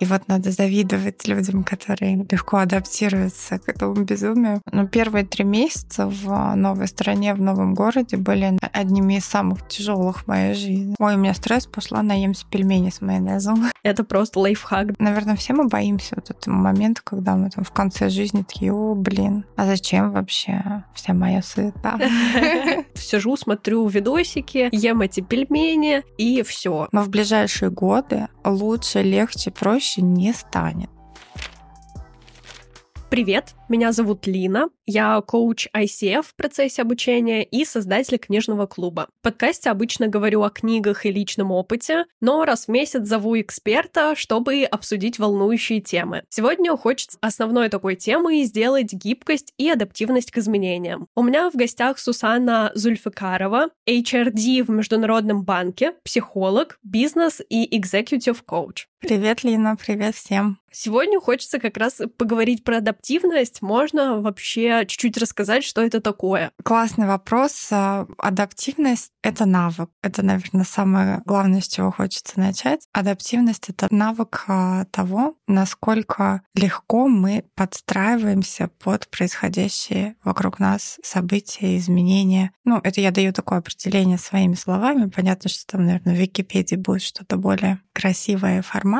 И вот надо завидовать людям, которые легко адаптируются к этому безумию. Но первые три месяца в новой стране, в новом городе были одними из самых тяжелых в моей жизни. Ой, у меня стресс, пошла наемся пельмени с майонезом. Это просто лайфхак. Наверное, все мы боимся вот этого момента, когда мы там в конце жизни такие, о, блин, а зачем вообще вся моя суета? Сижу, смотрю видосики, ем эти пельмени, и все. Но в ближайшие годы лучше, легче, проще не станет. Привет, меня зовут Лина, я коуч ICF в процессе обучения и создатель книжного клуба. В подкасте обычно говорю о книгах и личном опыте, но раз в месяц зову эксперта, чтобы обсудить волнующие темы. Сегодня хочется основной такой темой сделать гибкость и адаптивность к изменениям. У меня в гостях Сусанна Зульфикарова, HRD в Международном банке, психолог, бизнес и executive коуч. Привет, Лина, привет всем. Сегодня хочется как раз поговорить про адаптивность. Можно вообще чуть-чуть рассказать, что это такое? Классный вопрос. А, адаптивность — это навык. Это, наверное, самое главное, с чего хочется начать. Адаптивность — это навык а, того, насколько легко мы подстраиваемся под происходящие вокруг нас события, изменения. Ну, это я даю такое определение своими словами. Понятно, что там, наверное, в Википедии будет что-то более красивое и формальное.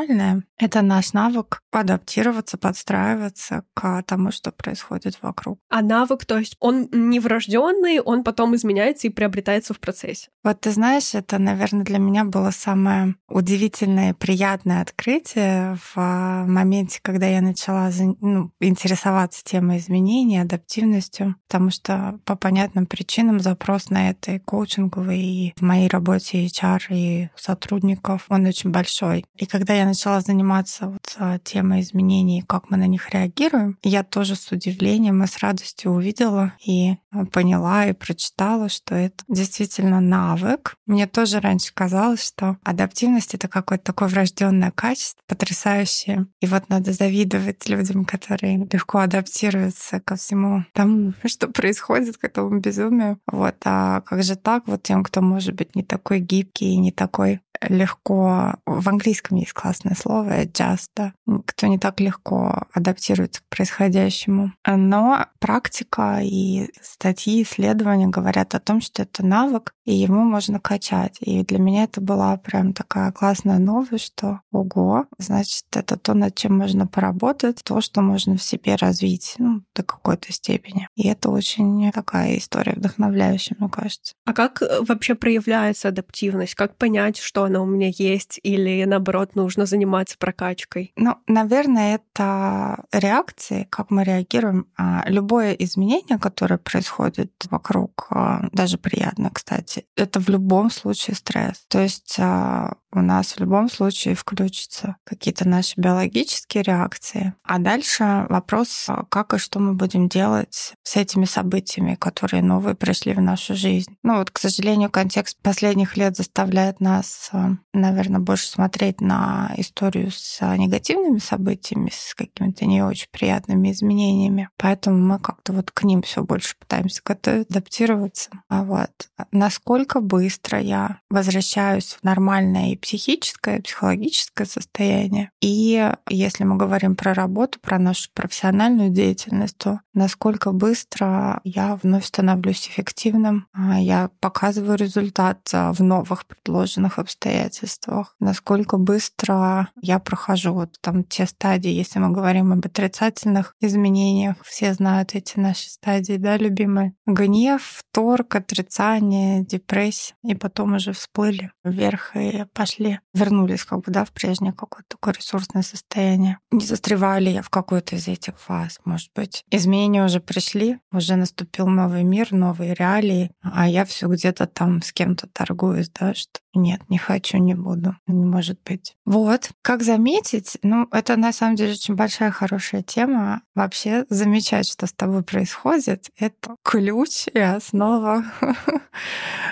Это наш навык адаптироваться, подстраиваться к тому, что происходит вокруг. А навык, то есть он не врожденный, он потом изменяется и приобретается в процессе. Вот ты знаешь, это, наверное, для меня было самое удивительное и приятное открытие в моменте, когда я начала ну, интересоваться темой изменений, адаптивностью, потому что по понятным причинам запрос на это и коучинговый, и в моей работе HR, и сотрудников, он очень большой. И когда я начала заниматься вот а, темой изменений, как мы на них реагируем, я тоже с удивлением и с радостью увидела и а, поняла и прочитала, что это действительно навык. Мне тоже раньше казалось, что адаптивность — это какое-то такое врожденное качество, потрясающее. И вот надо завидовать людям, которые легко адаптируются ко всему тому, что происходит, к этому безумию. Вот. А как же так? Вот тем, кто может быть не такой гибкий не такой легко... В английском есть классное слово adjust, кто не так легко адаптируется к происходящему. Но практика и статьи, исследования говорят о том, что это навык, и ему можно качать. И для меня это была прям такая классная новость, что ого, значит, это то, над чем можно поработать, то, что можно в себе развить ну, до какой-то степени. И это очень такая история вдохновляющая, мне кажется. А как э, вообще проявляется адаптивность? Как понять, что она у меня есть, или наоборот, нужно заниматься прокачкой? Ну, наверное, это реакции, как мы реагируем. А любое изменение, которое происходит вокруг, а, даже приятно, кстати, это в любом случае стресс. То есть а, у нас в любом случае включатся какие-то наши биологические реакции. А дальше вопрос, как и что мы будем делать с этими событиями, которые новые пришли в нашу жизнь. Ну вот, к сожалению, контекст последних лет заставляет нас, наверное, больше смотреть на историю с негативными событиями, с какими-то не очень приятными изменениями. Поэтому мы как-то вот к ним все больше пытаемся готовить, адаптироваться. А вот насколько быстро я возвращаюсь в нормальное и психическое, психологическое состояние. И если мы говорим про работу, про нашу профессиональную деятельность, то насколько быстро я вновь становлюсь эффективным, а я показываю результат в новых предложенных обстоятельствах, насколько быстро я прохожу вот там те стадии, если мы говорим об отрицательных изменениях, все знают эти наши стадии, да, любимые. Гнев, торг, отрицание, депрессия, и потом уже всплыли вверх и пошли вернулись как бы, да, в прежнее какое-то такое ресурсное состояние. Не застреваю ли я в какой-то из этих фаз, может быть. Изменения уже пришли, уже наступил новый мир, новые реалии, а я все где-то там с кем-то торгуюсь, да, что нет, не хочу, не буду, не может быть. Вот, как заметить, ну, это на самом деле очень большая хорошая тема. Вообще замечать, что с тобой происходит, это ключ и основа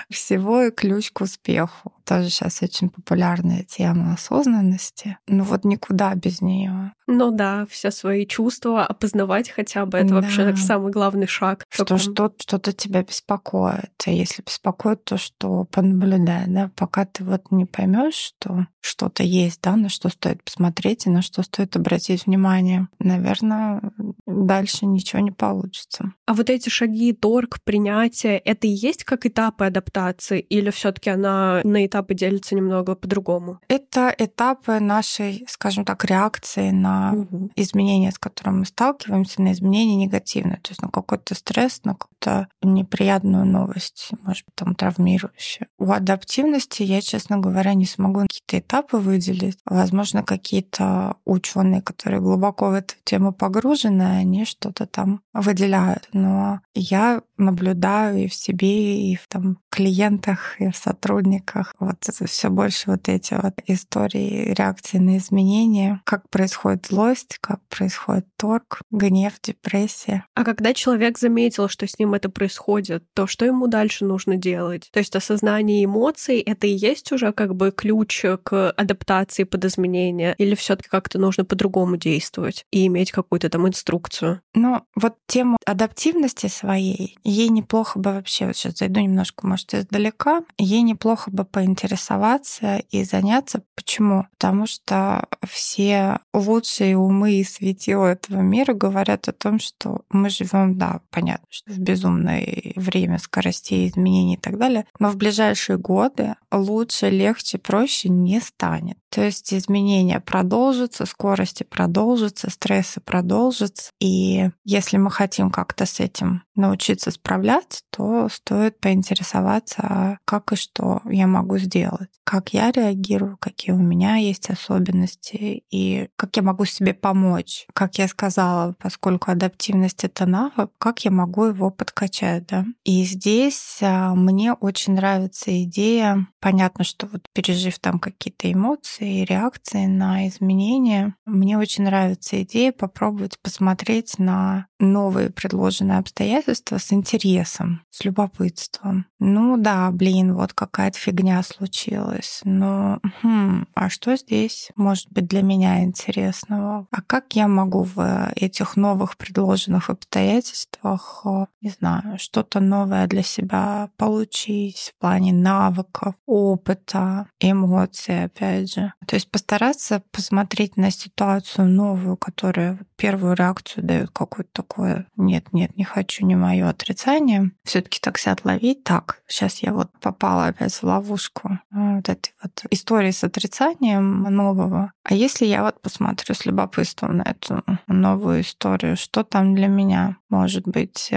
всего и ключ к успеху. Тоже сейчас очень популярная тема осознанности. Ну вот никуда без нее. Ну да, все свои чувства опознавать хотя бы, это да. вообще самый главный шаг. Что что, что-то тебя беспокоит. А если беспокоит, то что понаблюдай, да, пока ты вот не поймешь, что что-то есть, да, на что стоит посмотреть и на что стоит обратить внимание, наверное, дальше ничего не получится. А вот эти шаги, торг, принятие, это и есть как этапы адаптации, или все-таки она на этапы делится немного по-другому? Это этапы нашей, скажем так, реакции на угу. изменения, с которыми мы сталкиваемся, на изменения негативные, то есть на какой-то стресс, на какую-то неприятную новость, может быть, там травмирующую. У адаптивности я, честно говоря, не смогу какие-то этапы выделить. Возможно, какие-то ученые, которые глубоко в эту тему погружены, они что-то там выделяют. Но я наблюдаю и в себе, и в там, клиентах, и в сотрудниках. Вот все больше вот эти вот истории реакции на изменения, как происходит злость, как происходит торг, гнев, депрессия. А когда человек заметил, что с ним это происходит, то что ему дальше нужно делать? То есть осознание эмоций — это и есть уже как бы ключ к адаптации под изменения? Или все таки как-то нужно по-другому действовать и иметь какую-то там инструкцию? Ну, вот тему адаптивности своей, ей неплохо бы вообще, вот сейчас зайду немножко, может, издалека, ей неплохо бы поинтересоваться и заняться. Почему? Потому что все лучшие умы и светила этого мира говорят о том, что мы живем, да, понятно, что в безумное время скоростей, изменений и так далее, но в ближайшие годы лучше, легче, проще не станет. То есть изменения продолжатся, скорости продолжатся, стрессы продолжатся. И если мы хотим как-то с этим научиться справляться, то стоит поинтересоваться, а как и что я могу сделать, как я реагирую, какие у меня есть особенности и как я могу себе помочь. Как я сказала, поскольку адаптивность — это навык, как я могу его подкачать, да? И здесь а, мне очень нравится идея, понятно, что вот пережив там какие-то эмоции реакции на изменения, мне очень нравится идея попробовать посмотреть на новые предложенные обстоятельства с интересом, с любопытством. Ну да, блин, вот какая-то фигня случилась. Но хм, а что здесь может быть для меня интересного? А как я могу в этих новых предложенных обстоятельствах, не знаю, что-то новое для себя получить в плане навыков, опыта, эмоций, опять же. То есть постараться посмотреть на ситуацию новую, которая первую реакцию дает какую-то такое «нет, нет, не хочу, не мое отрицание», все таки так себя отловить, так, сейчас я вот попала опять в ловушку а, вот этой вот истории с отрицанием нового. А если я вот посмотрю с любопытством на эту новую историю, что там для меня может быть,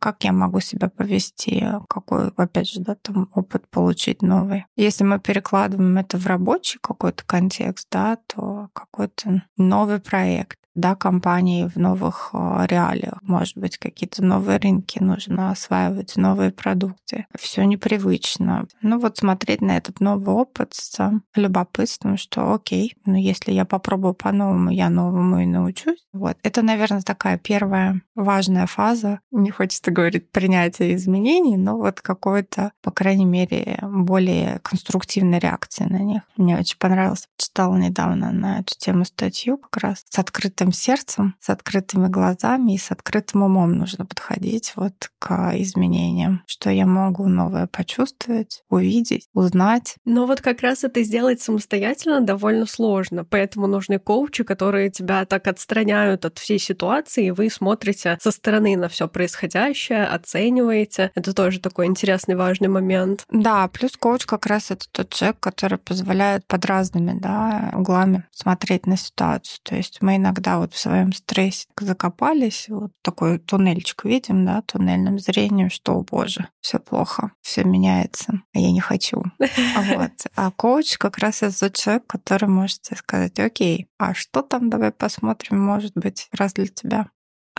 как я могу себя повести, какой, опять же, да, там опыт получить новый. Если мы перекладываем это в рабочий какой-то контекст, да, то какой-то новый проект, да, компании в новых а, реалиях. Может быть, какие-то новые рынки нужно осваивать, новые продукты. Все непривычно. Ну вот смотреть на этот новый опыт с любопытством, что окей, ну если я попробую по-новому, я новому и научусь. Вот. Это, наверное, такая первая важная фаза. Не хочется говорить принятие изменений, но вот какой-то, по крайней мере, более конструктивной реакции на них. Мне очень понравилось. Читала недавно на эту тему статью как раз с открытым открытым сердцем, с открытыми глазами и с открытым умом нужно подходить вот к изменениям, что я могу новое почувствовать, увидеть, узнать. Но вот как раз это сделать самостоятельно довольно сложно, поэтому нужны коучи, которые тебя так отстраняют от всей ситуации, и вы смотрите со стороны на все происходящее, оцениваете. Это тоже такой интересный, важный момент. Да, плюс коуч как раз это тот человек, который позволяет под разными да, углами смотреть на ситуацию. То есть мы иногда когда вот в своем стрессе закопались, вот такой туннельчик видим, да, туннельным зрением, что, о боже, все плохо, все меняется, а я не хочу. Вот. А коуч как раз это человек, который может сказать, окей, а что там, давай посмотрим, может быть, раз для тебя.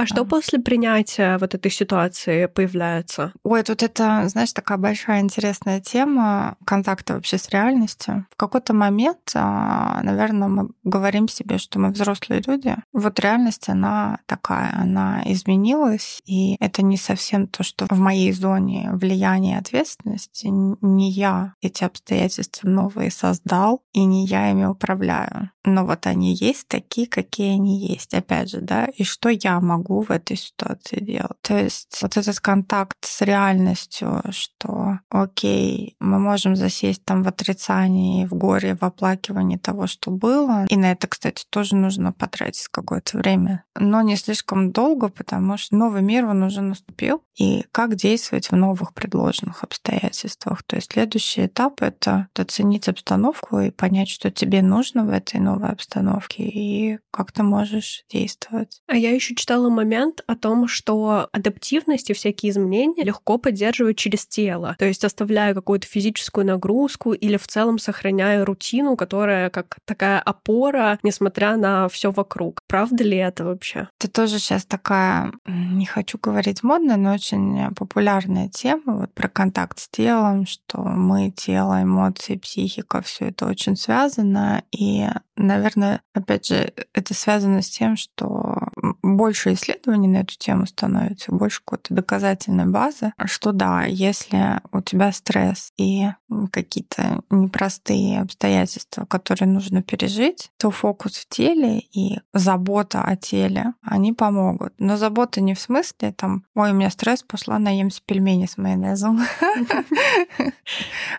А что после принятия вот этой ситуации появляется? Ой, тут это, знаешь, такая большая интересная тема контакта вообще с реальностью. В какой-то момент, а, наверное, мы говорим себе, что мы взрослые люди. Вот реальность, она такая, она изменилась, и это не совсем то, что в моей зоне влияния и ответственности. Не я эти обстоятельства новые создал, и не я ими управляю. Но вот они есть такие, какие они есть. Опять же, да, и что я могу в этой ситуации делать? То есть вот этот контакт с реальностью, что, окей, мы можем засесть там в отрицании, в горе, в оплакивании того, что было. И на это, кстати, тоже нужно потратить какое-то время. Но не слишком долго, потому что новый мир, он уже наступил. И как действовать в новых предложенных обстоятельствах? То есть следующий этап — это оценить обстановку и понять, что тебе нужно в этой новой обстановке и как ты можешь действовать. А я еще читала момент о том, что адаптивность и всякие изменения легко поддерживать через тело, то есть оставляя какую-то физическую нагрузку или в целом сохраняя рутину, которая как такая опора, несмотря на все вокруг. Правда ли это вообще? Это тоже сейчас такая, не хочу говорить модная, но очень популярная тема вот про контакт с телом, что мы, тело, эмоции, психика, все это очень связано. И, наверное, опять же, это связано с тем, что больше исследований на эту тему становится, больше какой-то доказательной базы, что да, если у тебя стресс и какие-то непростые обстоятельства, которые нужно пережить, то фокус в теле и забота о теле, они помогут. Но забота не в смысле там, ой, у меня стресс, пошла наемся пельмени с майонезом.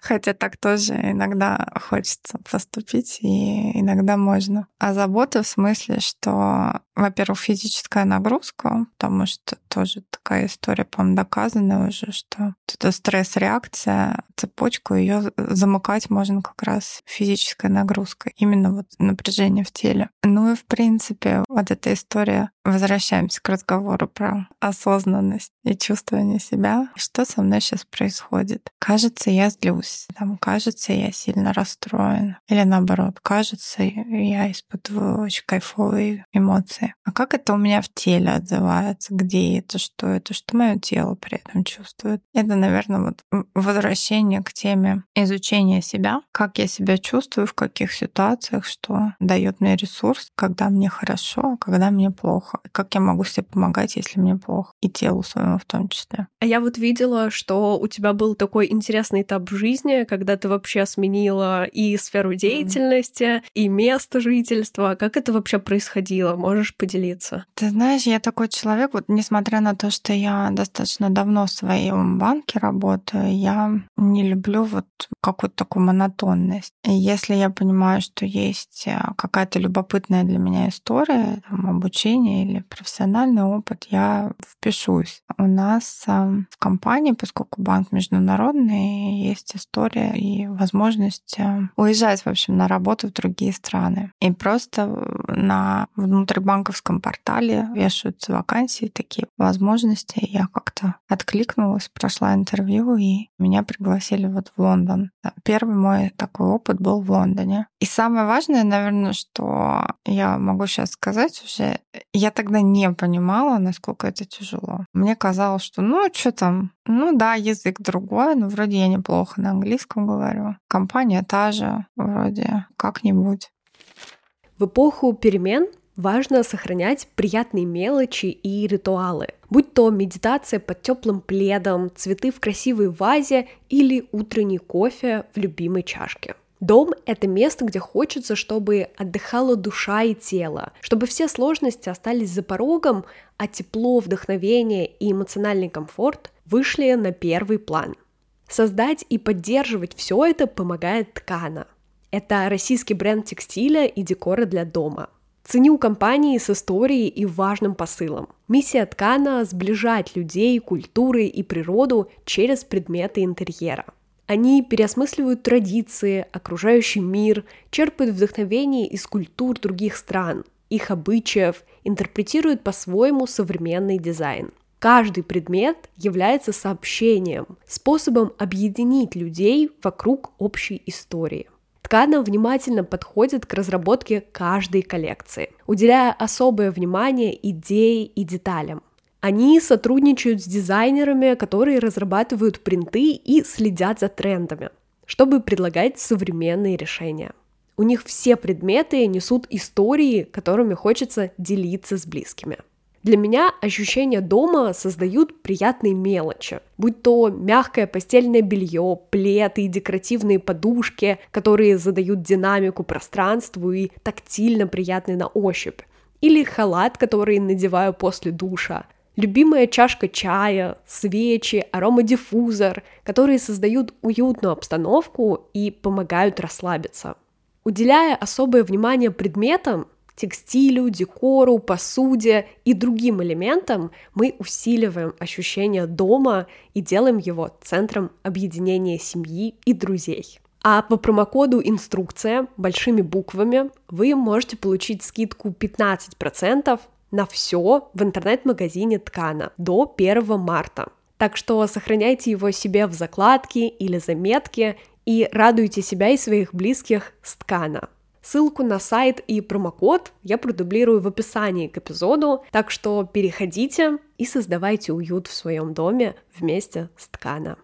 Хотя так тоже иногда хочется поступить, и иногда можно. А забота в смысле, что, во-первых, физическая нагрузка, потому что тоже такая история, по-моему, доказана уже, что это стресс-реакция, цепочку ее замыкать можно как раз физической нагрузкой, именно вот напряжение в теле. Ну и, в принципе, вот эта история Возвращаемся к разговору про осознанность и чувствование себя. Что со мной сейчас происходит? Кажется, я злюсь. Там, кажется, я сильно расстроен. Или наоборот, кажется, я испытываю очень кайфовые эмоции. А как это у меня в теле отзывается? Где это? Что это? Что мое тело при этом чувствует? Это, наверное, вот возвращение к теме изучения себя. Как я себя чувствую, в каких ситуациях, что дает мне ресурс, когда мне хорошо, а когда мне плохо плохо? Как я могу себе помогать, если мне плохо? И телу своему в том числе. А я вот видела, что у тебя был такой интересный этап в жизни, когда ты вообще сменила и сферу деятельности, mm. и место жительства. Как это вообще происходило? Можешь поделиться? Ты знаешь, я такой человек, вот несмотря на то, что я достаточно давно в своем банке работаю, я не люблю вот какую-то такую монотонность. И если я понимаю, что есть э, какая-то любопытная для меня история, там, обучение или профессиональный опыт, я впишусь. У нас в компании, поскольку банк международный, есть история и возможность уезжать, в общем, на работу в другие страны. И просто на внутрибанковском портале вешаются вакансии, такие возможности. Я как-то откликнулась, прошла интервью, и меня пригласили вот в Лондон. Первый мой такой опыт был в Лондоне. И самое важное, наверное, что я могу сейчас сказать уже, я тогда не понимала, насколько это тяжело. Мне казалось, что ну что там, ну да, язык другой, но вроде я неплохо на английском говорю. Компания та же, вроде как-нибудь. В эпоху перемен важно сохранять приятные мелочи и ритуалы. Будь то медитация под теплым пледом, цветы в красивой вазе или утренний кофе в любимой чашке. Дом — это место, где хочется, чтобы отдыхала душа и тело, чтобы все сложности остались за порогом, а тепло, вдохновение и эмоциональный комфорт вышли на первый план. Создать и поддерживать все это помогает Ткана. Это российский бренд текстиля и декора для дома. Ценю компании с историей и важным посылом. Миссия Ткана — сближать людей, культуры и природу через предметы интерьера — они переосмысливают традиции, окружающий мир, черпают вдохновение из культур других стран, их обычаев, интерпретируют по-своему современный дизайн. Каждый предмет является сообщением, способом объединить людей вокруг общей истории. Ткана внимательно подходит к разработке каждой коллекции, уделяя особое внимание идее и деталям. Они сотрудничают с дизайнерами, которые разрабатывают принты и следят за трендами, чтобы предлагать современные решения. У них все предметы несут истории, которыми хочется делиться с близкими. Для меня ощущение дома создают приятные мелочи, будь то мягкое постельное белье, плед и декоративные подушки, которые задают динамику пространству и тактильно приятны на ощупь, или халат, который надеваю после душа, Любимая чашка чая, свечи, аромадиффузор, которые создают уютную обстановку и помогают расслабиться. Уделяя особое внимание предметам, текстилю, декору, посуде и другим элементам, мы усиливаем ощущение дома и делаем его центром объединения семьи и друзей. А по промокоду «Инструкция» большими буквами вы можете получить скидку 15% на все в интернет-магазине Ткана до 1 марта. Так что сохраняйте его себе в закладке или заметке и радуйте себя и своих близких с Ткана. Ссылку на сайт и промокод я продублирую в описании к эпизоду, так что переходите и создавайте уют в своем доме вместе с Ткана.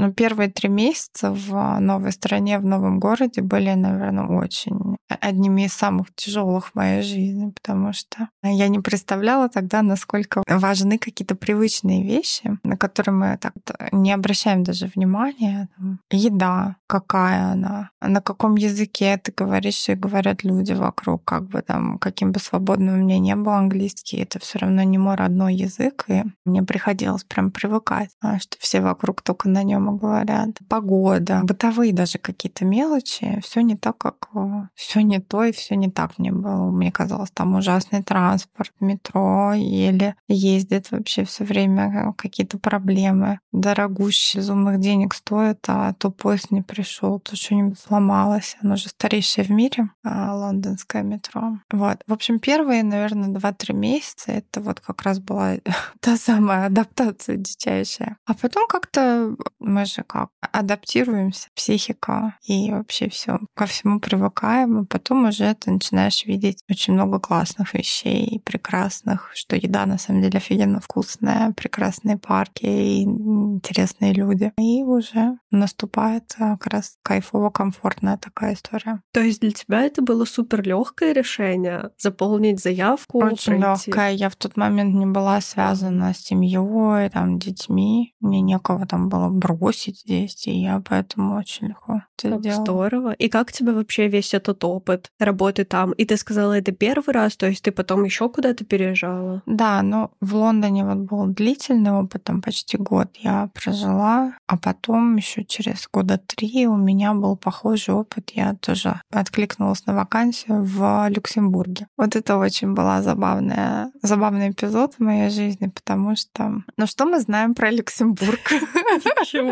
Ну, первые три месяца в новой стране, в новом городе были, наверное, очень одними из самых тяжелых в моей жизни, потому что я не представляла тогда, насколько важны какие-то привычные вещи, на которые мы так не обращаем даже внимания. Еда, какая она, на каком языке ты говоришь и говорят люди вокруг, как бы там, каким бы свободным у меня не был английский, это все равно не мой родной язык, и мне приходилось прям привыкать, что все вокруг только на нем прямо говорят. Погода, бытовые даже какие-то мелочи. Все не так, как все не то и все не так мне было. Мне казалось, там ужасный транспорт, метро, еле ездит вообще все время какие-то проблемы. Дорогущие, безумных денег стоит, а то поезд не пришел, то что-нибудь сломалось. Оно же старейшее в мире, а, лондонское метро. Вот. В общем, первые, наверное, 2-3 месяца это вот как раз была та самая адаптация дичайшая. А потом как-то мы же как адаптируемся, психика и вообще все ко всему привыкаем, и потом уже ты начинаешь видеть очень много классных вещей, прекрасных, что еда на самом деле офигенно вкусная, прекрасные парки и интересные люди. И уже наступает как раз кайфово-комфортная такая история. То есть для тебя это было супер легкое решение заполнить заявку? Очень легкое. Я в тот момент не была связана с семьей, там, детьми. Мне некого там было брать бросить здесь, и я поэтому очень легко это как делала. Здорово. И как тебе вообще весь этот опыт работы там? И ты сказала, это первый раз, то есть ты потом еще куда-то переезжала? Да, но в Лондоне вот был длительный опыт, там почти год я прожила, а потом еще через года три у меня был похожий опыт. Я тоже откликнулась на вакансию в Люксембурге. Вот это очень была забавная, забавный эпизод в моей жизни, потому что... Ну что мы знаем про Люксембург? Ничего.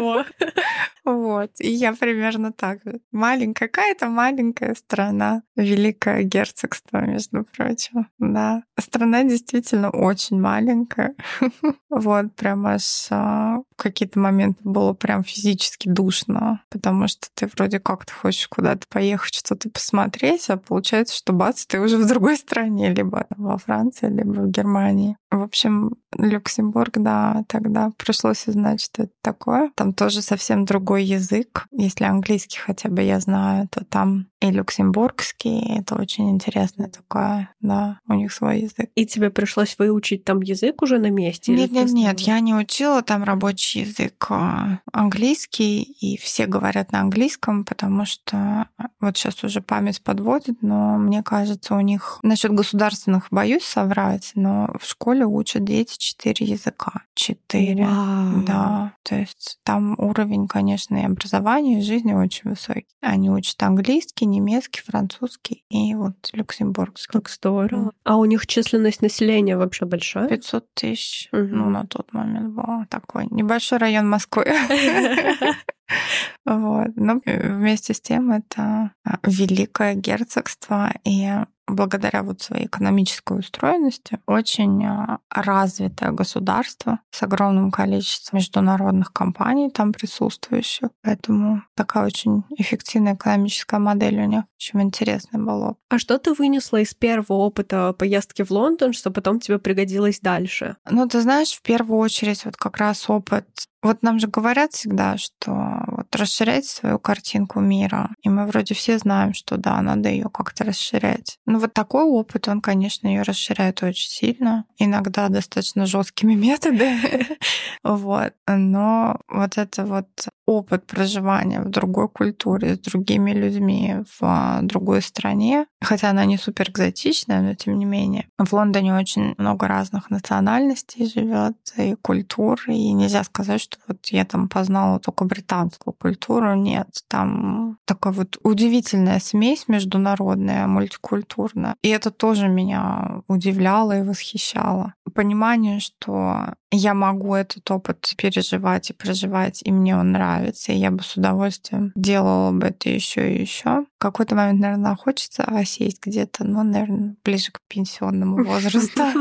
Вот. И я примерно так. Маленькая, какая-то маленькая страна. Великое герцогство, между прочим. Да. Страна действительно очень маленькая. Вот, прям аж а, какие-то моменты было прям физически душно, потому что ты вроде как ты хочешь куда-то поехать, что-то посмотреть, а получается, что бац, ты уже в другой стране, либо во Франции, либо в Германии. В общем, Люксембург, да, тогда пришлось узнать, что это такое. Там тоже совсем другой язык. Если английский хотя бы я знаю, то там и люксембургский. Это очень интересно такое, да, у них свой язык. И тебе пришлось выучить там язык уже на месте? Нет, нет, нет, я не учила там рабочий язык а, английский, и все говорят на английском, потому что вот сейчас уже память подводит, но мне кажется, у них насчет государственных боюсь соврать, но в школе учат дети четыре языка. Четыре. Да. То есть там уровень, конечно, и образования, и жизни очень высокий. Они учат английский, немецкий, французский и вот люксембургский. Как здорово. А у них численность населения вообще большая? 500 тысяч. Угу. Ну, на тот момент был такой небольшой район Москвы. Вот. Но вместе с тем это великое герцогство, и благодаря вот своей экономической устроенности очень а, развитое государство с огромным количеством международных компаний там присутствующих. Поэтому такая очень эффективная экономическая модель у них. Очень интересно было. А что ты вынесла из первого опыта поездки в Лондон, что потом тебе пригодилось дальше? Ну, ты знаешь, в первую очередь вот как раз опыт вот нам же говорят всегда, что вот расширять свою картинку мира. И мы вроде все знаем, что да, надо ее как-то расширять. Но вот такой опыт, он, конечно, ее расширяет очень сильно. Иногда достаточно жесткими методами. Вот. Но вот это вот опыт проживания в другой культуре, с другими людьми в другой стране, хотя она не супер экзотичная, но тем не менее. В Лондоне очень много разных национальностей живет и культур, и нельзя сказать, что вот я там познала только британскую культуру. Нет, там такая вот удивительная смесь международная, мультикультурная. И это тоже меня удивляло и восхищало. Понимание, что я могу этот опыт переживать и проживать, и мне он нравится, и я бы с удовольствием делала бы это еще и еще. В какой-то момент, наверное, хочется осесть где-то, но, наверное, ближе к пенсионному возрасту.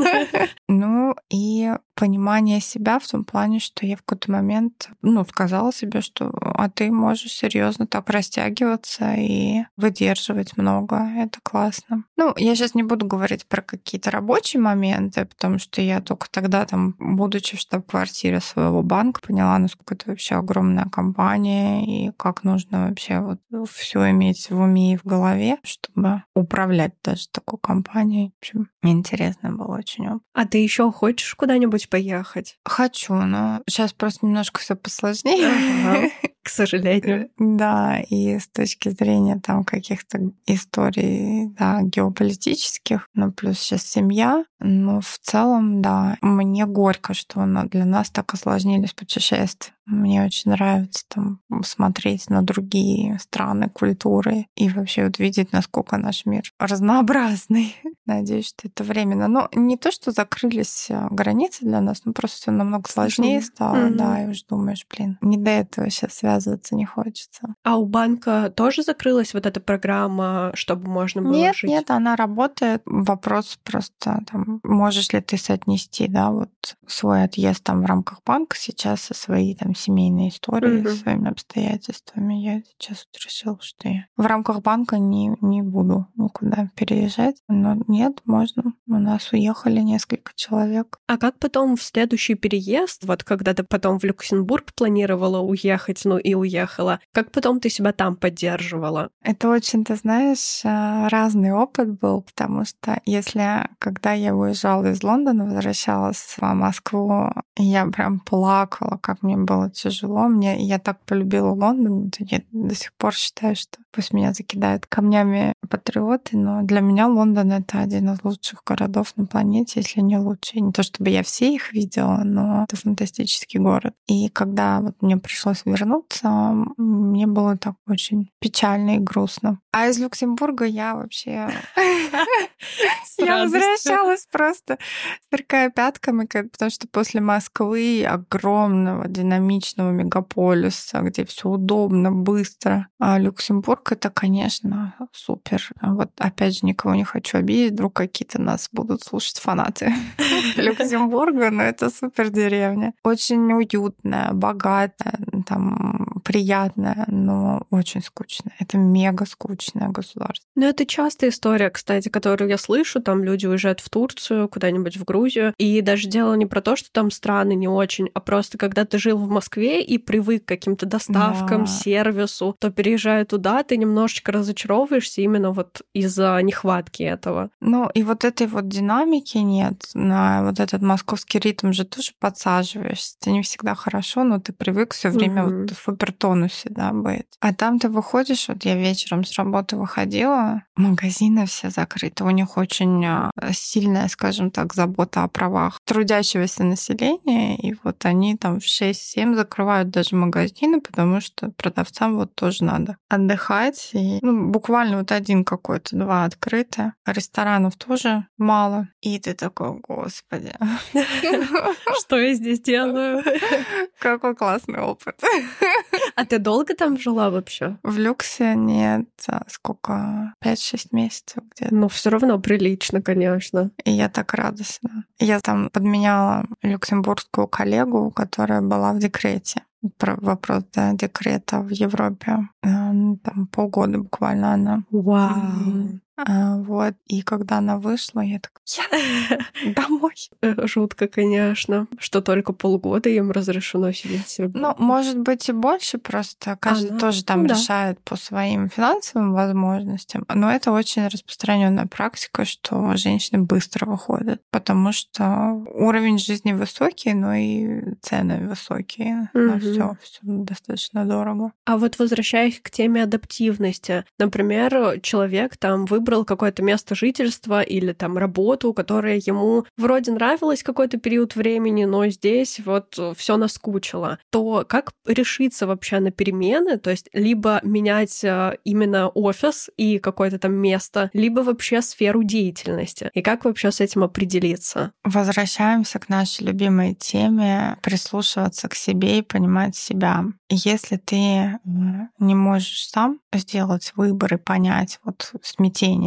Ну и понимание себя в том плане, что я в какой-то момент, ну, сказала себе, что а ты можешь серьезно так растягиваться и выдерживать много. Это классно. Ну, я сейчас не буду говорить про какие-то рабочие моменты, потому что я только тогда там, будучи в штаб-квартире своего банка, поняла, насколько это вообще огромная компания и как нужно вообще вот все иметь в уме и в голове, чтобы управлять даже такой компанией. В общем, интересно было очень. А ты еще хочешь куда-нибудь поехать? Хочу, но сейчас просто немножко все посложнее. К сожалению. Да, и с точки зрения там каких-то историй, да, геополитических, ну плюс сейчас семья, но в целом, да, мне горько, что для нас так осложнились путешествия. Мне очень нравится там смотреть на другие страны, культуры и вообще вот видеть, насколько наш мир разнообразный. Надеюсь, что это временно. Но не то, что закрылись э, границы для нас, но просто все намного сложнее стало, mm-hmm. да, и уж думаешь, блин, не до этого сейчас связываться не хочется. А у банка тоже закрылась вот эта программа, чтобы можно было нет, жить? Нет, она работает. Вопрос просто там, можешь ли ты соотнести, да, вот свой отъезд там в рамках банка сейчас со своей там семейной историей, угу. своими обстоятельствами. Я сейчас вот решила, что я в рамках банка не, не буду никуда переезжать. Но нет, можно. У нас уехали несколько человек. А как потом в следующий переезд, вот когда ты потом в Люксембург планировала уехать, ну и уехала, как потом ты себя там поддерживала? Это очень, ты знаешь, а, разный опыт был, потому что если, когда я уезжала из Лондона, возвращалась в Москву, я прям плакала, как мне было тяжело. Мне, я так полюбила Лондон, я до сих пор считаю, что пусть меня закидают камнями патриоты, но для меня Лондон — это один из лучших городов на планете, если не лучший. Не то чтобы я все их видела, но это фантастический город. И когда вот мне пришлось вернуться, мне было так очень печально и грустно. А из Люксембурга я вообще... Я возвращалась просто, сверкая пятками, потому что после Москвы огромного динамичного мегаполиса, где все удобно, быстро. А Люксембург это, конечно, супер. Вот опять же, никого не хочу обидеть, вдруг какие-то нас будут слушать фанаты Люксембурга, но это супер деревня. Очень уютная, богатая, там приятная, но очень скучная. Это мега скучное государство. Ну, это частая история, кстати, которую я слышу. Там люди уезжают в Турцию, куда-нибудь в Грузию. И даже дело не про то, что там страны не очень, а просто когда ты жил в Москве и привык к каким-то доставкам, да. сервису, то переезжая туда, ты немножечко разочаровываешься именно вот из-за нехватки этого. Ну, и вот этой вот динамики нет. На вот этот московский ритм же тоже подсаживаешься. Это не всегда хорошо, но ты привык все время угу. вот в супертонусе, да, быть. А там ты выходишь, вот я вечером с работы выходила, магазины все закрыты, у них очень а, сильная, скажем так, забота о правах трудящегося населения, и вот они там в 6-7 закрывают даже магазины, потому что продавцам вот тоже надо отдыхать. И, ну, буквально вот один один какой-то, два открыты. Ресторанов тоже мало. И ты такой, господи. Что я здесь делаю? Какой классный опыт. А ты долго там жила вообще? В люксе нет, а сколько? 5-6 месяцев где-то. Ну, все равно прилично, конечно. И я так радостна. Я там подменяла люксембургскую коллегу, которая была в декрете вопрос да, декрета в Европе. Там полгода буквально она. Вау. А, вот. И когда она вышла, я так, я домой. Э, жутко, конечно, что только полгода им разрешено сидеть. Ну, может быть и больше, просто каждый а, тоже там ну, решает да. по своим финансовым возможностям. Но это очень распространенная практика, что женщины быстро выходят, потому что уровень жизни высокий, но и цены высокие. Угу. На все, все достаточно дорого. А вот возвращаясь к теме адаптивности, например, человек там выбрал выбрал какое-то место жительства или там работу, которая ему вроде нравилась какой-то период времени, но здесь вот все наскучило, то как решиться вообще на перемены? То есть либо менять э, именно офис и какое-то там место, либо вообще сферу деятельности. И как вообще с этим определиться? Возвращаемся к нашей любимой теме прислушиваться к себе и понимать себя. Если ты не можешь сам сделать выбор и понять вот смятение,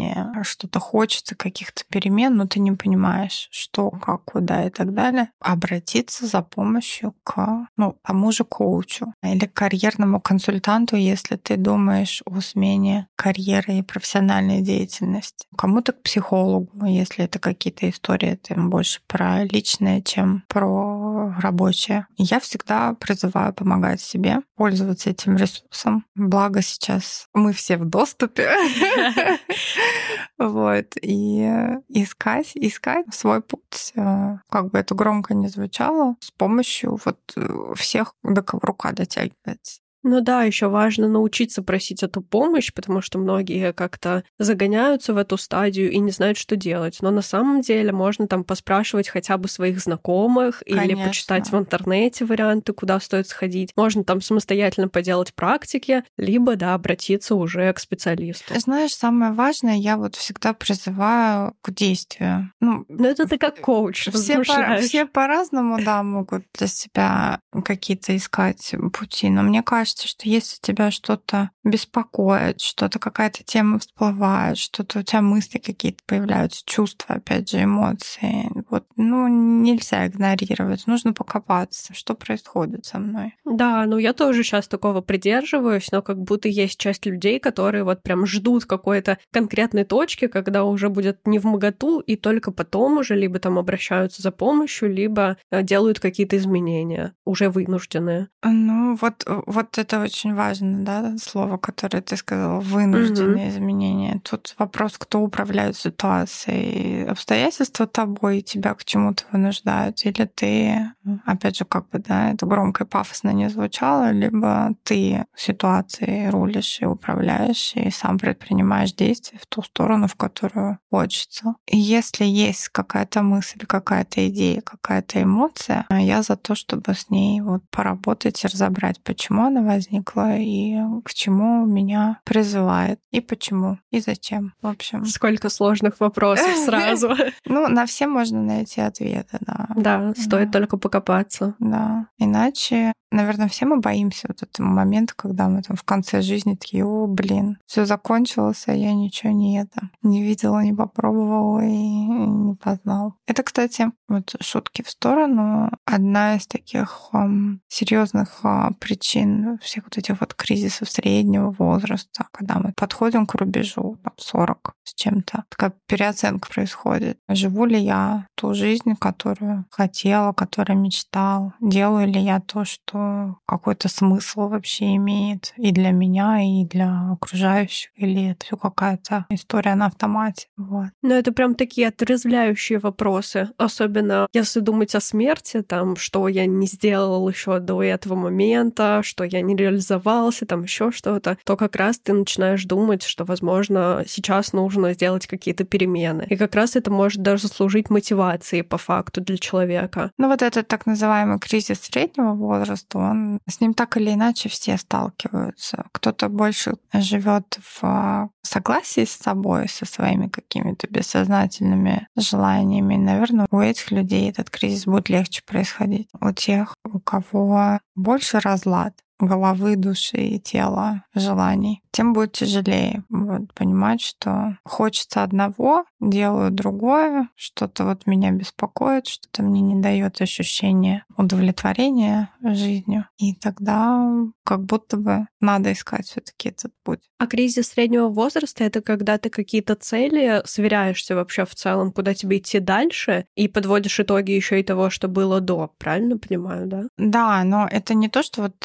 что-то хочется, каких-то перемен, но ты не понимаешь, что, как, куда и так далее, обратиться за помощью к ну, тому же коучу или карьерному консультанту, если ты думаешь о смене карьеры и профессиональной деятельности. Кому-то к психологу, если это какие-то истории, там больше про личное, чем про рабочее. Я всегда призываю помогать себе, пользоваться этим ресурсом. Благо сейчас мы все в доступе. Вот. И искать, искать свой путь, э, как бы это громко не звучало, с помощью вот э, всех, до кого рука дотягивается. Ну да, еще важно научиться просить эту помощь, потому что многие как-то загоняются в эту стадию и не знают, что делать. Но на самом деле можно там поспрашивать хотя бы своих знакомых Конечно. или почитать в интернете варианты, куда стоит сходить. Можно там самостоятельно поделать практики, либо, да, обратиться уже к специалисту. Знаешь, самое важное, я вот всегда призываю к действию. Ну, Но это ты как коуч все, по, все по-разному, да, могут для себя какие-то искать пути. Но мне кажется, кажется, что если тебя что-то беспокоит, что-то какая-то тема всплывает, что-то у тебя мысли какие-то появляются, чувства, опять же, эмоции, вот, ну, нельзя игнорировать, нужно покопаться, что происходит со мной. Да, ну я тоже сейчас такого придерживаюсь, но как будто есть часть людей, которые вот прям ждут какой-то конкретной точки, когда уже будет не в моготу, и только потом уже либо там обращаются за помощью, либо э, делают какие-то изменения, уже вынужденные. Ну, вот, вот это очень важно, да, слово, которое ты сказала, вынужденные угу. изменения. Тут вопрос, кто управляет ситуацией. Обстоятельства тобой тебя к чему-то вынуждают, или ты, опять же, как бы, да, это громко и пафосно не звучало, либо ты ситуацией рулишь и управляешь, и сам предпринимаешь действия в ту сторону, в которую хочется. И если есть какая-то мысль, какая-то идея, какая-то эмоция, я за то, чтобы с ней вот поработать и разобрать, почему она возникла и к чему меня призывает, и почему, и зачем. В общем. Сколько сложных вопросов сразу. Ну, на все можно найти ответы, да. Да, стоит только покопаться. Да. Иначе, наверное, все мы боимся вот этого момента, когда мы там в конце жизни такие, о, блин, все закончилось, а я ничего не это, не видела, не попробовала и не познал. Это, кстати, вот шутки в сторону. Одна из таких um, серьезных uh, причин всех вот этих вот кризисов среднего возраста, когда мы подходим к рубежу там, 40 с чем-то, такая переоценка происходит. Живу ли я ту жизнь, которую хотела, которую мечтал? Делаю ли я то, что какой-то смысл вообще имеет и для меня, и для окружающих? Или это все какая-то история на автомате? Вот. Ну, это прям такие отрезвляющие вопросы. Особенно если думать о смерти, там, что я не сделал еще до этого момента, что я не реализовался, там еще что-то, то как раз ты начинаешь думать, что, возможно, сейчас нужно сделать какие-то перемены. И как раз это может даже служить мотивацией по факту для человека. Ну вот этот так называемый кризис среднего возраста, что он с ним так или иначе все сталкиваются. Кто-то больше живет в согласии с собой, со своими какими-то бессознательными желаниями. Наверное, у этих людей этот кризис будет легче происходить. У тех, у кого больше разлад, головы, души и тела, желаний, тем будет тяжелее вот, понимать, что хочется одного, делаю другое, что-то вот меня беспокоит, что-то мне не дает ощущения удовлетворения жизнью. И тогда как будто бы надо искать все-таки этот путь. А кризис среднего возраста это когда ты какие-то цели сверяешься вообще в целом, куда тебе идти дальше, и подводишь итоги еще и того, что было до. Правильно понимаю, да? Да, но это не то, что вот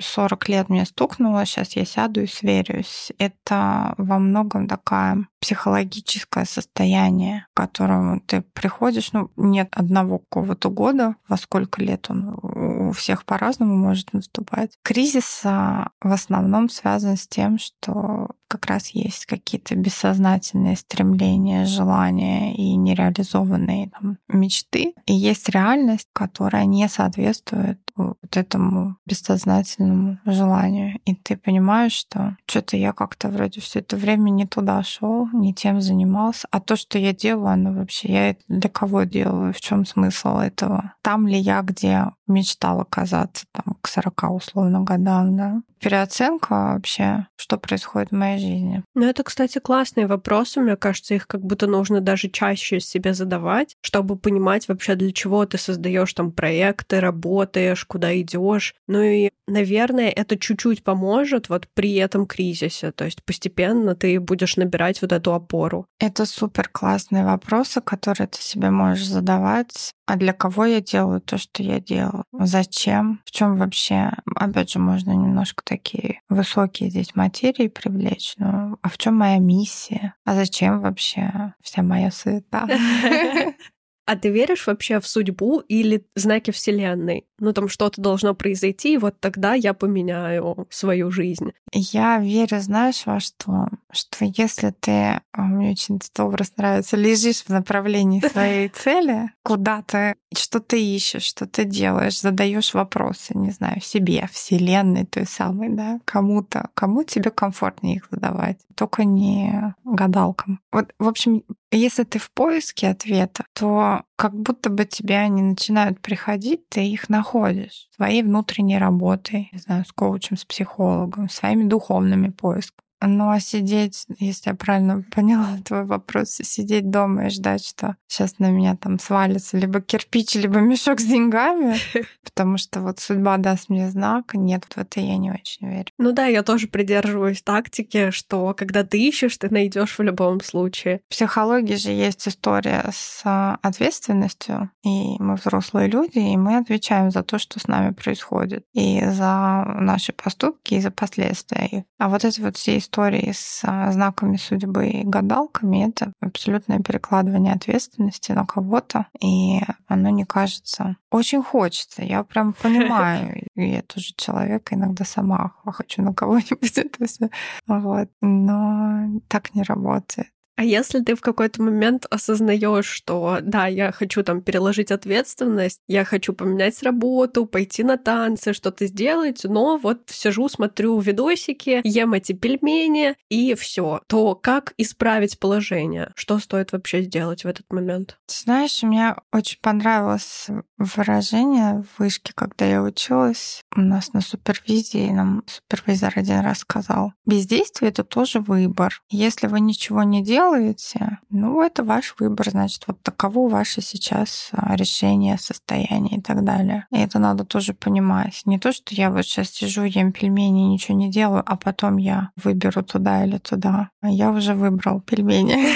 40 лет мне стукнуло, сейчас я сяду и сверюсь. Это во многом такая психологическое состояние, к которому ты приходишь. Ну, нет одного какого-то года, во сколько лет он у всех по-разному может наступать. Кризис в основном связан с тем, что как раз есть какие-то бессознательные стремления, желания и нереализованные там, мечты. И есть реальность, которая не соответствует вот этому бессознательному желанию. И ты понимаешь, что что-то я как-то вроде все это время не туда шел, не тем занимался. А то, что я делаю, оно вообще, я это для кого делаю? В чем смысл этого? Там ли я, где мечтал оказаться там, к 40 условно годам, да? Переоценка вообще, что происходит в моей жизни. Ну, это, кстати, классные вопросы. Мне кажется, их как будто нужно даже чаще себе задавать, чтобы понимать вообще, для чего ты создаешь там проекты, работаешь, куда идешь. Ну и, наверное, это чуть-чуть поможет вот при этом кризисе. То есть постепенно ты будешь набирать вот эту опору. Это супер классные вопросы, которые ты себе можешь задавать. А для кого я делаю то, что я делаю? Зачем? В чем вообще? Опять же, можно немножко такие высокие здесь материи привлечь. Ну, а в чем моя миссия? А зачем вообще вся моя суета? А ты веришь вообще в судьбу или знаки Вселенной? Ну, там что-то должно произойти, и вот тогда я поменяю свою жизнь. Я верю, знаешь, во что? Что если ты, а, мне очень этот образ нравится, лежишь в направлении своей цели, куда ты, что ты ищешь, что ты делаешь, задаешь вопросы, не знаю, себе, Вселенной той самой, да, кому-то, кому тебе комфортнее их задавать, только не гадалкам. Вот, в общем, если ты в поиске ответа, то как будто бы тебе они начинают приходить, ты их находишь своей внутренней работой, не знаю, с коучем, с психологом, своими духовными поисками. Ну а сидеть, если я правильно поняла твой вопрос, сидеть дома и ждать, что сейчас на меня там свалится либо кирпич, либо мешок с деньгами, потому что вот судьба даст мне знак, нет, в это я не очень верю. Ну да, я тоже придерживаюсь тактики, что когда ты ищешь, ты найдешь в любом случае. В психологии же есть история с а, ответственностью, и мы взрослые люди, и мы отвечаем за то, что с нами происходит, и за наши поступки, и за последствия. А вот это вот все истории с а, знаками судьбы и гадалками — это абсолютное перекладывание ответственности на кого-то, и оно не кажется... Очень хочется, я прям понимаю. Я тоже человек, иногда сама хочу на кого-нибудь это все. Вот. Но так не работает. А если ты в какой-то момент осознаешь, что да, я хочу там переложить ответственность, я хочу поменять работу, пойти на танцы, что-то сделать, но вот сижу, смотрю видосики, ем эти пельмени и все, то как исправить положение? Что стоит вообще сделать в этот момент? знаешь, мне очень понравилось выражение в вышке, когда я училась. У нас на супервизии нам супервизор один раз сказал, бездействие — это тоже выбор. Если вы ничего не делаете, делаете, ну, это ваш выбор, значит, вот таково ваше сейчас а, решение, состояние и так далее. И это надо тоже понимать. Не то, что я вот сейчас сижу, ем пельмени, ничего не делаю, а потом я выберу туда или туда. А я уже выбрал пельмени,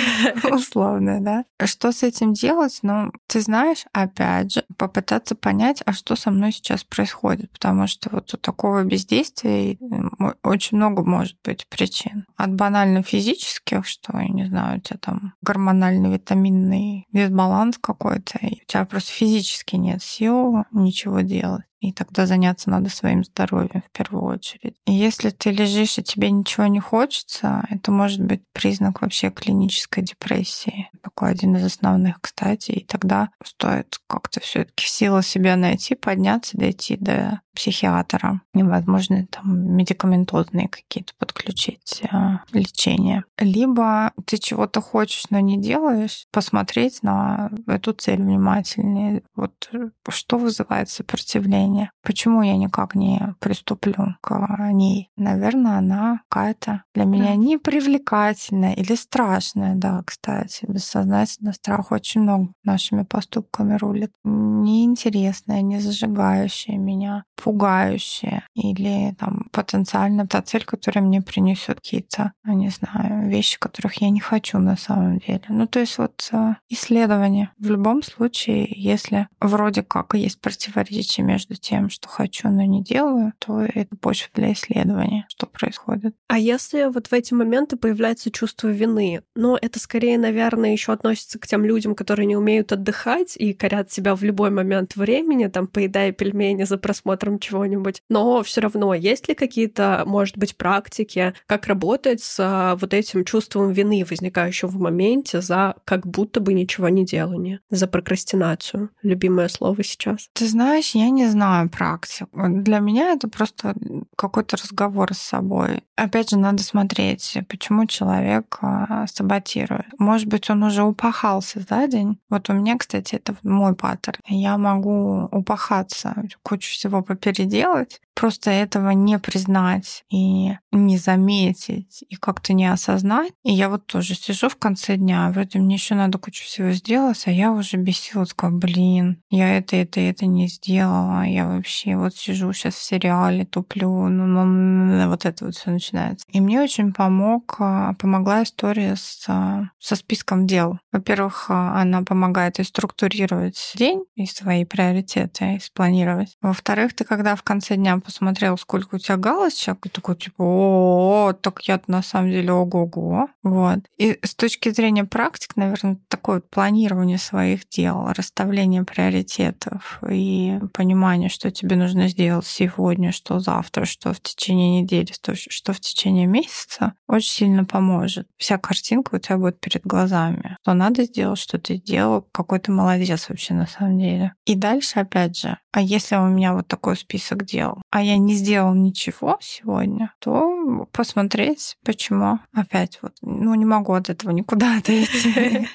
условно, да. Что с этим делать? Ну, ты знаешь, опять же, попытаться понять, а что со мной сейчас происходит, потому что вот у такого бездействия очень много может быть причин. От банально физических, что, я не знаю, знаю, у тебя там гормональный витаминный дисбаланс какой-то, и у тебя просто физически нет сил ничего делать. И тогда заняться надо своим здоровьем в первую очередь. И если ты лежишь и тебе ничего не хочется, это может быть признак вообще клинической депрессии. Такой один из основных, кстати. И тогда стоит как-то все таки силу себя найти, подняться, дойти до психиатра. Невозможно там медикаментозные какие-то подключить э, лечения. Либо ты чего-то хочешь, но не делаешь, посмотреть на эту цель внимательнее. Вот что вызывает сопротивление? Почему я никак не приступлю к ней? Наверное, она какая-то для меня непривлекательная или страшная, да, кстати. Бессознательно страх очень много нашими поступками рулит. Неинтересная, не зажигающая меня, пугающая или там потенциально та цель, которая мне принесет какие-то, не знаю, вещи, которых я не хочу на самом деле. Ну, то есть вот э, исследование. В любом случае, если вроде как есть противоречие между тем, что хочу, но не делаю, то это почва для исследования, что происходит. А если вот в эти моменты появляется чувство вины, но это скорее, наверное, еще относится к тем людям, которые не умеют отдыхать и корят себя в любой момент времени, там, поедая пельмени за просмотром чего-нибудь. Но все равно, есть ли какие-то, может быть, практики, как работать с а, вот этим чувством вины, возникающим в моменте за как будто бы ничего не делание, за прокрастинацию? Любимое слово сейчас. Ты знаешь, я не знаю практик. Для меня это просто какой-то разговор с собой. Опять же, надо смотреть, почему человек а, саботирует. Может быть, он уже упахался за день. Вот у меня, кстати, это мой паттерн. Я могу упахаться, кучу всего попеределать, просто этого не признать и не заметить, и как-то не осознать. И я вот тоже сижу в конце дня, вроде мне еще надо кучу всего сделать, а я уже бесилась, как, блин, я это, это, это не сделала, я вообще вот сижу сейчас в сериале, туплю, ну, ну, ну вот это вот все начинается. И мне очень помог, а, помогла история с, а, со списком дел. Во-первых, а, она помогает и структурировать день, и свои приоритеты, и спланировать. Во-вторых, ты когда в конце дня посмотрел, сколько у тебя галочек, и такой, типа, о, так я на самом деле ого-го. Вот. И с точки зрения практик, наверное, такое планирование своих дел, расставление приоритетов и понимание, что тебе нужно сделать сегодня, что завтра, что в течение недели, что в течение месяца, очень сильно поможет. Вся картинка у тебя будет перед глазами. Что надо сделать, что ты делал, какой ты молодец вообще на самом деле. И дальше, опять же, а если у меня вот такой список дел, а я не сделал ничего сегодня, то посмотреть, почему. Опять вот, ну не могу от этого никуда отойти.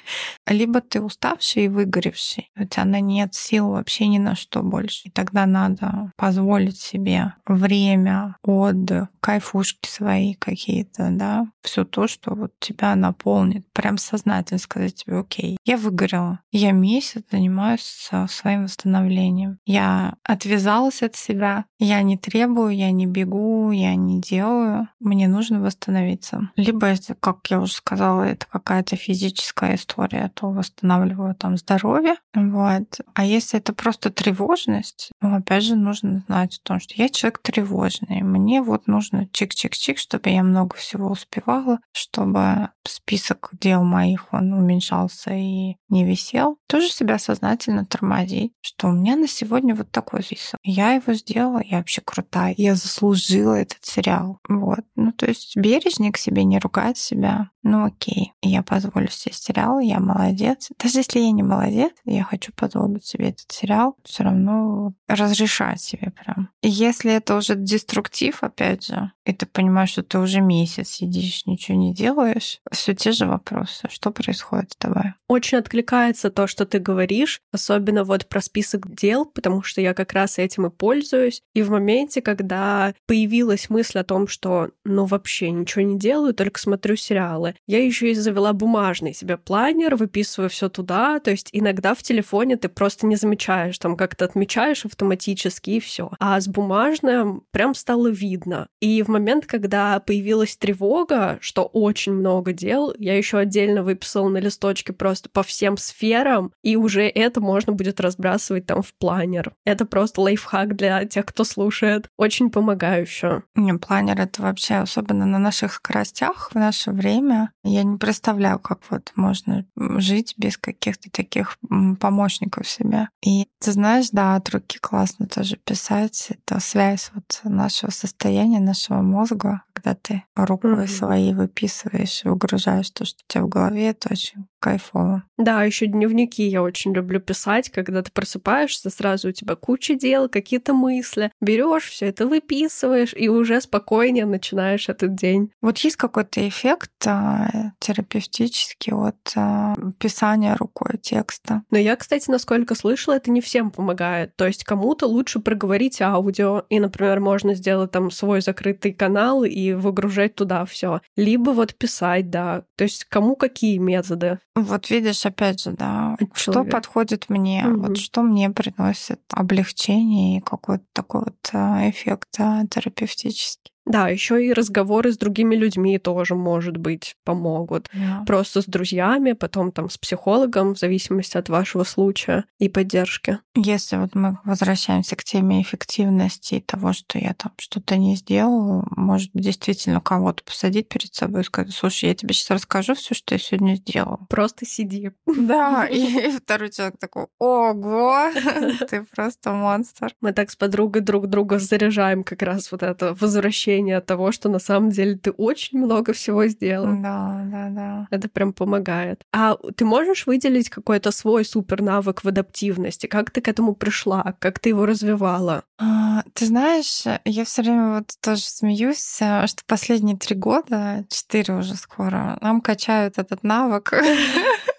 Либо ты уставший и выгоревший, у тебя на нет сил вообще ни на что больше. И тогда надо позволить себе время, отдых, кайфушки свои какие-то, да, все то, что вот тебя наполнит. Прям сознательно сказать тебе, окей, я выгорела, я месяц занимаюсь своим восстановлением. Я отвязалась от себя, я не требую, я не бегу, я не делаю, мне нужно восстановиться. Либо, как я уже сказала, это какая-то физическая история, то восстанавливаю там здоровье. Вот. А если это просто тревожность, ну, опять же, нужно знать о том, что я человек тревожный. Мне вот нужно чик-чик-чик, чтобы я много всего успевала, чтобы список дел моих он уменьшался и не висел. Тоже себя сознательно тормозить, что у меня на сегодня вот такой список. Я его сделала, я вообще крутая, я заслужила этот сериал. Вот. Ну, то есть бережнее к себе, не ругать себя. Ну, окей, я позволю себе сериал, я молодец. Даже если я не молодец, я хочу позволить себе этот сериал, все равно разрешать себе прям. И если это уже деструктив, опять же, и ты понимаешь, что ты уже месяц сидишь, ничего не делаешь, все те же вопросы. Что происходит с тобой? Очень откликается то, что ты говоришь, особенно вот про список дел, потому что я как раз этим и пользуюсь. И в моменте, когда появилась мысль о том, что ну вообще ничего не делаю, только смотрю сериалы, я еще и завела бумажный себе планер, выписываю все туда. То есть иногда в телефоне ты просто не замечаешь, там как-то отмечаешь автоматически и все. А с бумажным прям стало видно. И в момент, когда появилась тревога, что очень много дел, я еще отдельно выписала на листочке просто по всем сферам, и уже это можно будет разбрасывать там в планер. Это просто лайфхак для тех, кто слушает. Очень помогающее. Не, планер — это вообще, особенно на наших скоростях в наше время, я не представляю, как вот можно жить без каких-то таких помощников себе. И ты знаешь, да, от руки классно тоже писать. Это связь вот нашего состояния, нашего мозга, когда ты рукой Мгм. своей выписываешь и выгружаешь то, что у тебя в голове, это очень кайфово. Да, еще дневники я очень люблю писать, когда ты просыпаешься, сразу у тебя куча дел, какие-то мысли. Берешь все это, выписываешь, и уже спокойнее начинаешь этот день. Вот есть какой-то эффект а, терапевтический от а, писания рукой текста. Но я, кстати, насколько слышала, это не всем помогает. То есть кому-то лучше проговорить аудио, и, например, можно сделать там свой закрытый канал и выгружать туда все. Либо вот писать, да. То есть кому какие методы. Вот видишь, опять же, да, От что подходит мне, Мгм. вот что мне приносит облегчение и какой-то такой вот а, эффект а, терапевтический. Да, еще и разговоры с другими людьми тоже, может быть, помогут. Да. Просто с друзьями, потом там с психологом, в зависимости от вашего случая и поддержки. Если вот мы возвращаемся к теме эффективности и того, что я там что-то не сделала, может быть, действительно кого-то посадить перед собой и сказать, слушай, я тебе сейчас расскажу все, что я сегодня сделала. Просто сиди. Да, и второй человек такой, ого, ты просто монстр. Мы так с подругой друг друга заряжаем как раз вот это возвращение того, что на самом деле ты очень много всего сделал. Да, да, да. Это прям помогает. А ты можешь выделить какой-то свой супер навык в адаптивности? Как ты к этому пришла? Как ты его развивала? А, Ты знаешь, я все время вот тоже смеюсь, а, что последние три года, четыре уже скоро, нам качают этот навык.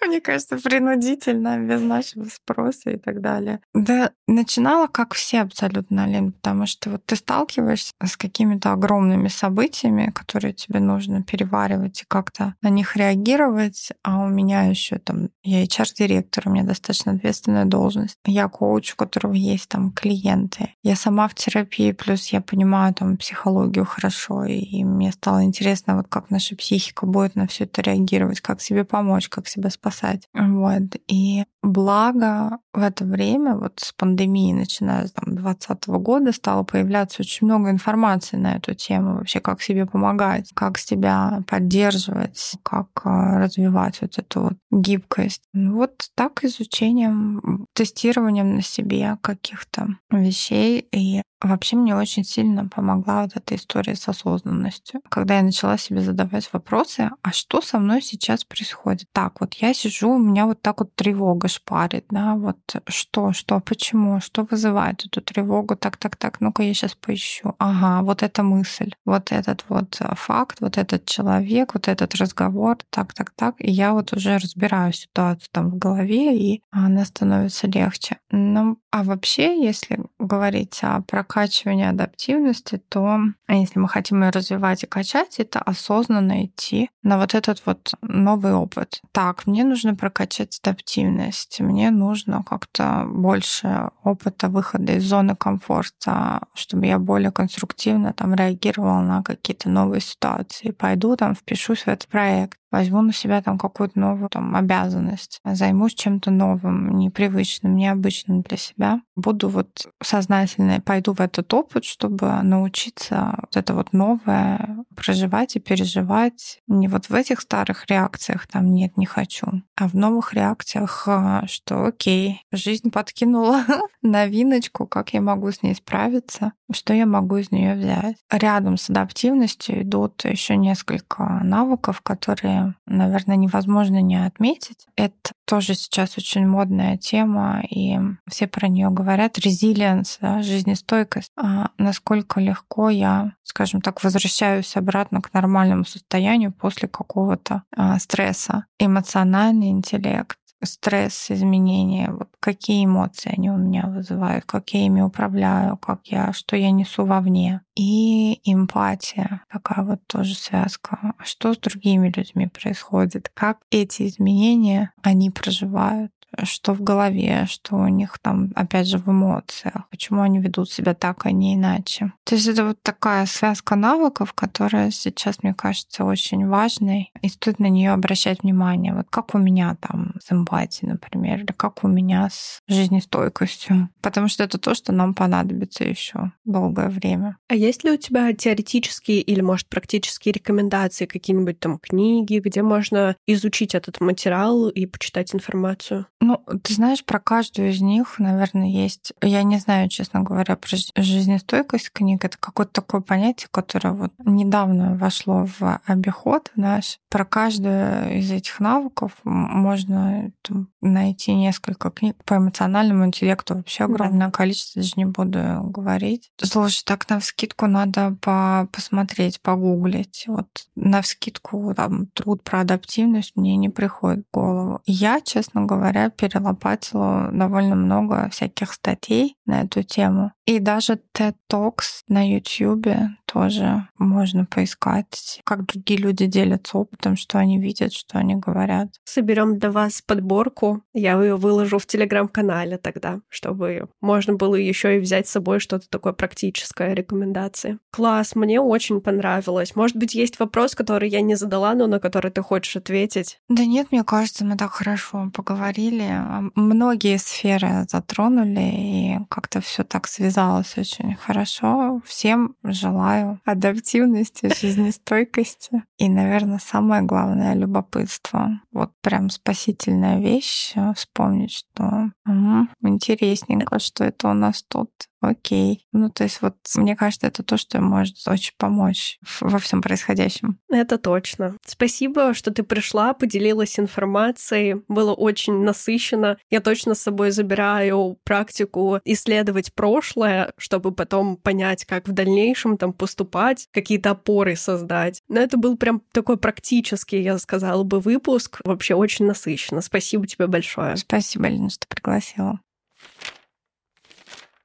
Мне кажется, принудительно, без нашего спроса и так далее. Да, начинала как все абсолютно, Лен, потому что вот ты сталкиваешься с какими-то огромными событиями, которые тебе нужно переваривать и как-то на них реагировать, а у меня еще там, я HR-директор, у меня достаточно ответственная должность. Я коуч, у которого есть там клиенты. Я сама в терапии, плюс я понимаю там психологию хорошо, и мне стало интересно, вот как наша психика будет на все это реагировать, как себе помочь, как себя спасать. Вот. И благо в это время, вот с пандемией, начиная с там, 2020 года, стало появляться очень много информации на эту тему, вообще как себе помогать, как себя поддерживать, как а, развивать вот эту вот гибкость. Ну, Вот так изучением, тестированием на себе каких-то вещей. И вообще мне очень сильно помогла вот эта история с осознанностью. Когда я начала себе задавать вопросы, а что со мной сейчас происходит? Так, вот я сижу, у меня вот так вот тревога шпарит, да, вот что, что, почему, что вызывает эту тревогу? Так, так, так, ну-ка я сейчас поищу. Ага, вот эта мысль, вот этот вот а, факт, вот этот человек, вот этот разговор, так, так, так. И я вот уже разбираю ситуацию там в голове, и она становится легче. Ну, а вообще, если говорить о прокачивании адаптивности, то а если мы хотим ее развивать и качать, это осознанно идти на вот этот вот новый опыт. Так, мне нужно прокачать адаптивность, мне нужно как-то больше опыта выхода из зоны комфорта, чтобы я более конструктивно там реагировала на какие-то новые ситуации. Пойду там, впишусь в этот проект, возьму на себя там какую-то новую там, обязанность, займусь чем-то новым, непривычным, необычным для себя. Буду вот сознательно, пойду в этот опыт, чтобы научиться вот это вот новое проживать и переживать не вот в этих старых реакциях, там нет, не хочу, а в новых реакциях, а, что окей, жизнь подкинула новиночку, как я могу с ней справиться, что я могу из нее взять. Рядом с адаптивностью идут еще несколько навыков, которые, наверное, невозможно не отметить. Это тоже сейчас очень модная тема, и все про нее говорят. Резилиенс, да, жизнестойкость. А насколько легко я, скажем так, возвращаюсь обратно к нормальному состоянию после какого-то а, стресса. Эмоциональный интеллект, стресс, изменения, вот какие эмоции они у меня вызывают, как я ими управляю, как я, что я несу вовне. И эмпатия, такая вот тоже связка. А Что с другими людьми происходит? Как эти изменения они проживают? Что в голове, что у них там, опять же, в эмоциях, почему они ведут себя так, а не иначе. То есть это вот такая связка навыков, которая сейчас, мне кажется, очень важной, и стоит на нее обращать внимание. Вот как у меня там с эмпатией, например, или как у меня с жизнестойкостью. Потому что это то, что нам понадобится еще долгое время. А есть ли у тебя теоретические или, может, практические рекомендации, какие-нибудь там книги, где можно изучить этот материал и почитать информацию? Ну, ты знаешь, про каждую из них, наверное, есть... Я не знаю, честно говоря, про жизнестойкость книг. Это какое-то такое понятие, которое вот недавно вошло в обиход наш. Про каждую из этих навыков можно там, найти несколько книг. По эмоциональному интеллекту вообще огромное да. количество, даже не буду говорить. Слушай, так на вскидку надо по посмотреть, погуглить. Вот на вскидку там труд про адаптивность мне не приходит в голову. Я, честно говоря, перелопатила довольно много всяких статей на эту тему. И даже TED Talks на YouTube тоже можно поискать, как другие люди делятся опытом, что они видят, что они говорят. Соберем для вас подборку. Я ее выложу в телеграм-канале тогда, чтобы можно было еще и взять с собой что-то такое практическое, рекомендации. Класс, мне очень понравилось. Может быть, есть вопрос, который я не задала, но на который ты хочешь ответить? Да нет, мне кажется, мы так хорошо поговорили. Многие сферы затронули, и как-то все так связалось очень хорошо. Всем желаю адаптивности, жизнестойкости. И, наверное, самое главное — любопытство. Вот прям спасительная вещь вспомнить, что угу, интересненько, что это у нас тут окей. Ну, то есть вот мне кажется, это то, что может очень помочь во всем происходящем. Это точно. Спасибо, что ты пришла, поделилась информацией. Было очень насыщенно. Я точно с собой забираю практику исследовать прошлое, чтобы потом понять, как в дальнейшем там поступать, какие-то опоры создать. Но это был прям такой практический, я сказала бы, выпуск. Вообще очень насыщенно. Спасибо тебе большое. Спасибо, Лена, что пригласила.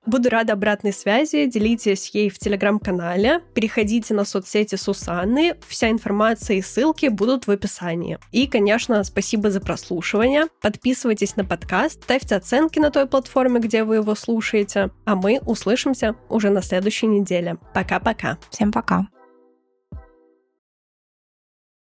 Буду рада обратной связи, делитесь ей в телеграм-канале, переходите на соцсети Сусанны, вся информация и ссылки будут в описании. И, конечно, спасибо за прослушивание, подписывайтесь на подкаст, ставьте оценки на той платформе, где вы его слушаете, а мы услышимся уже на следующей неделе. Пока-пока. Всем пока.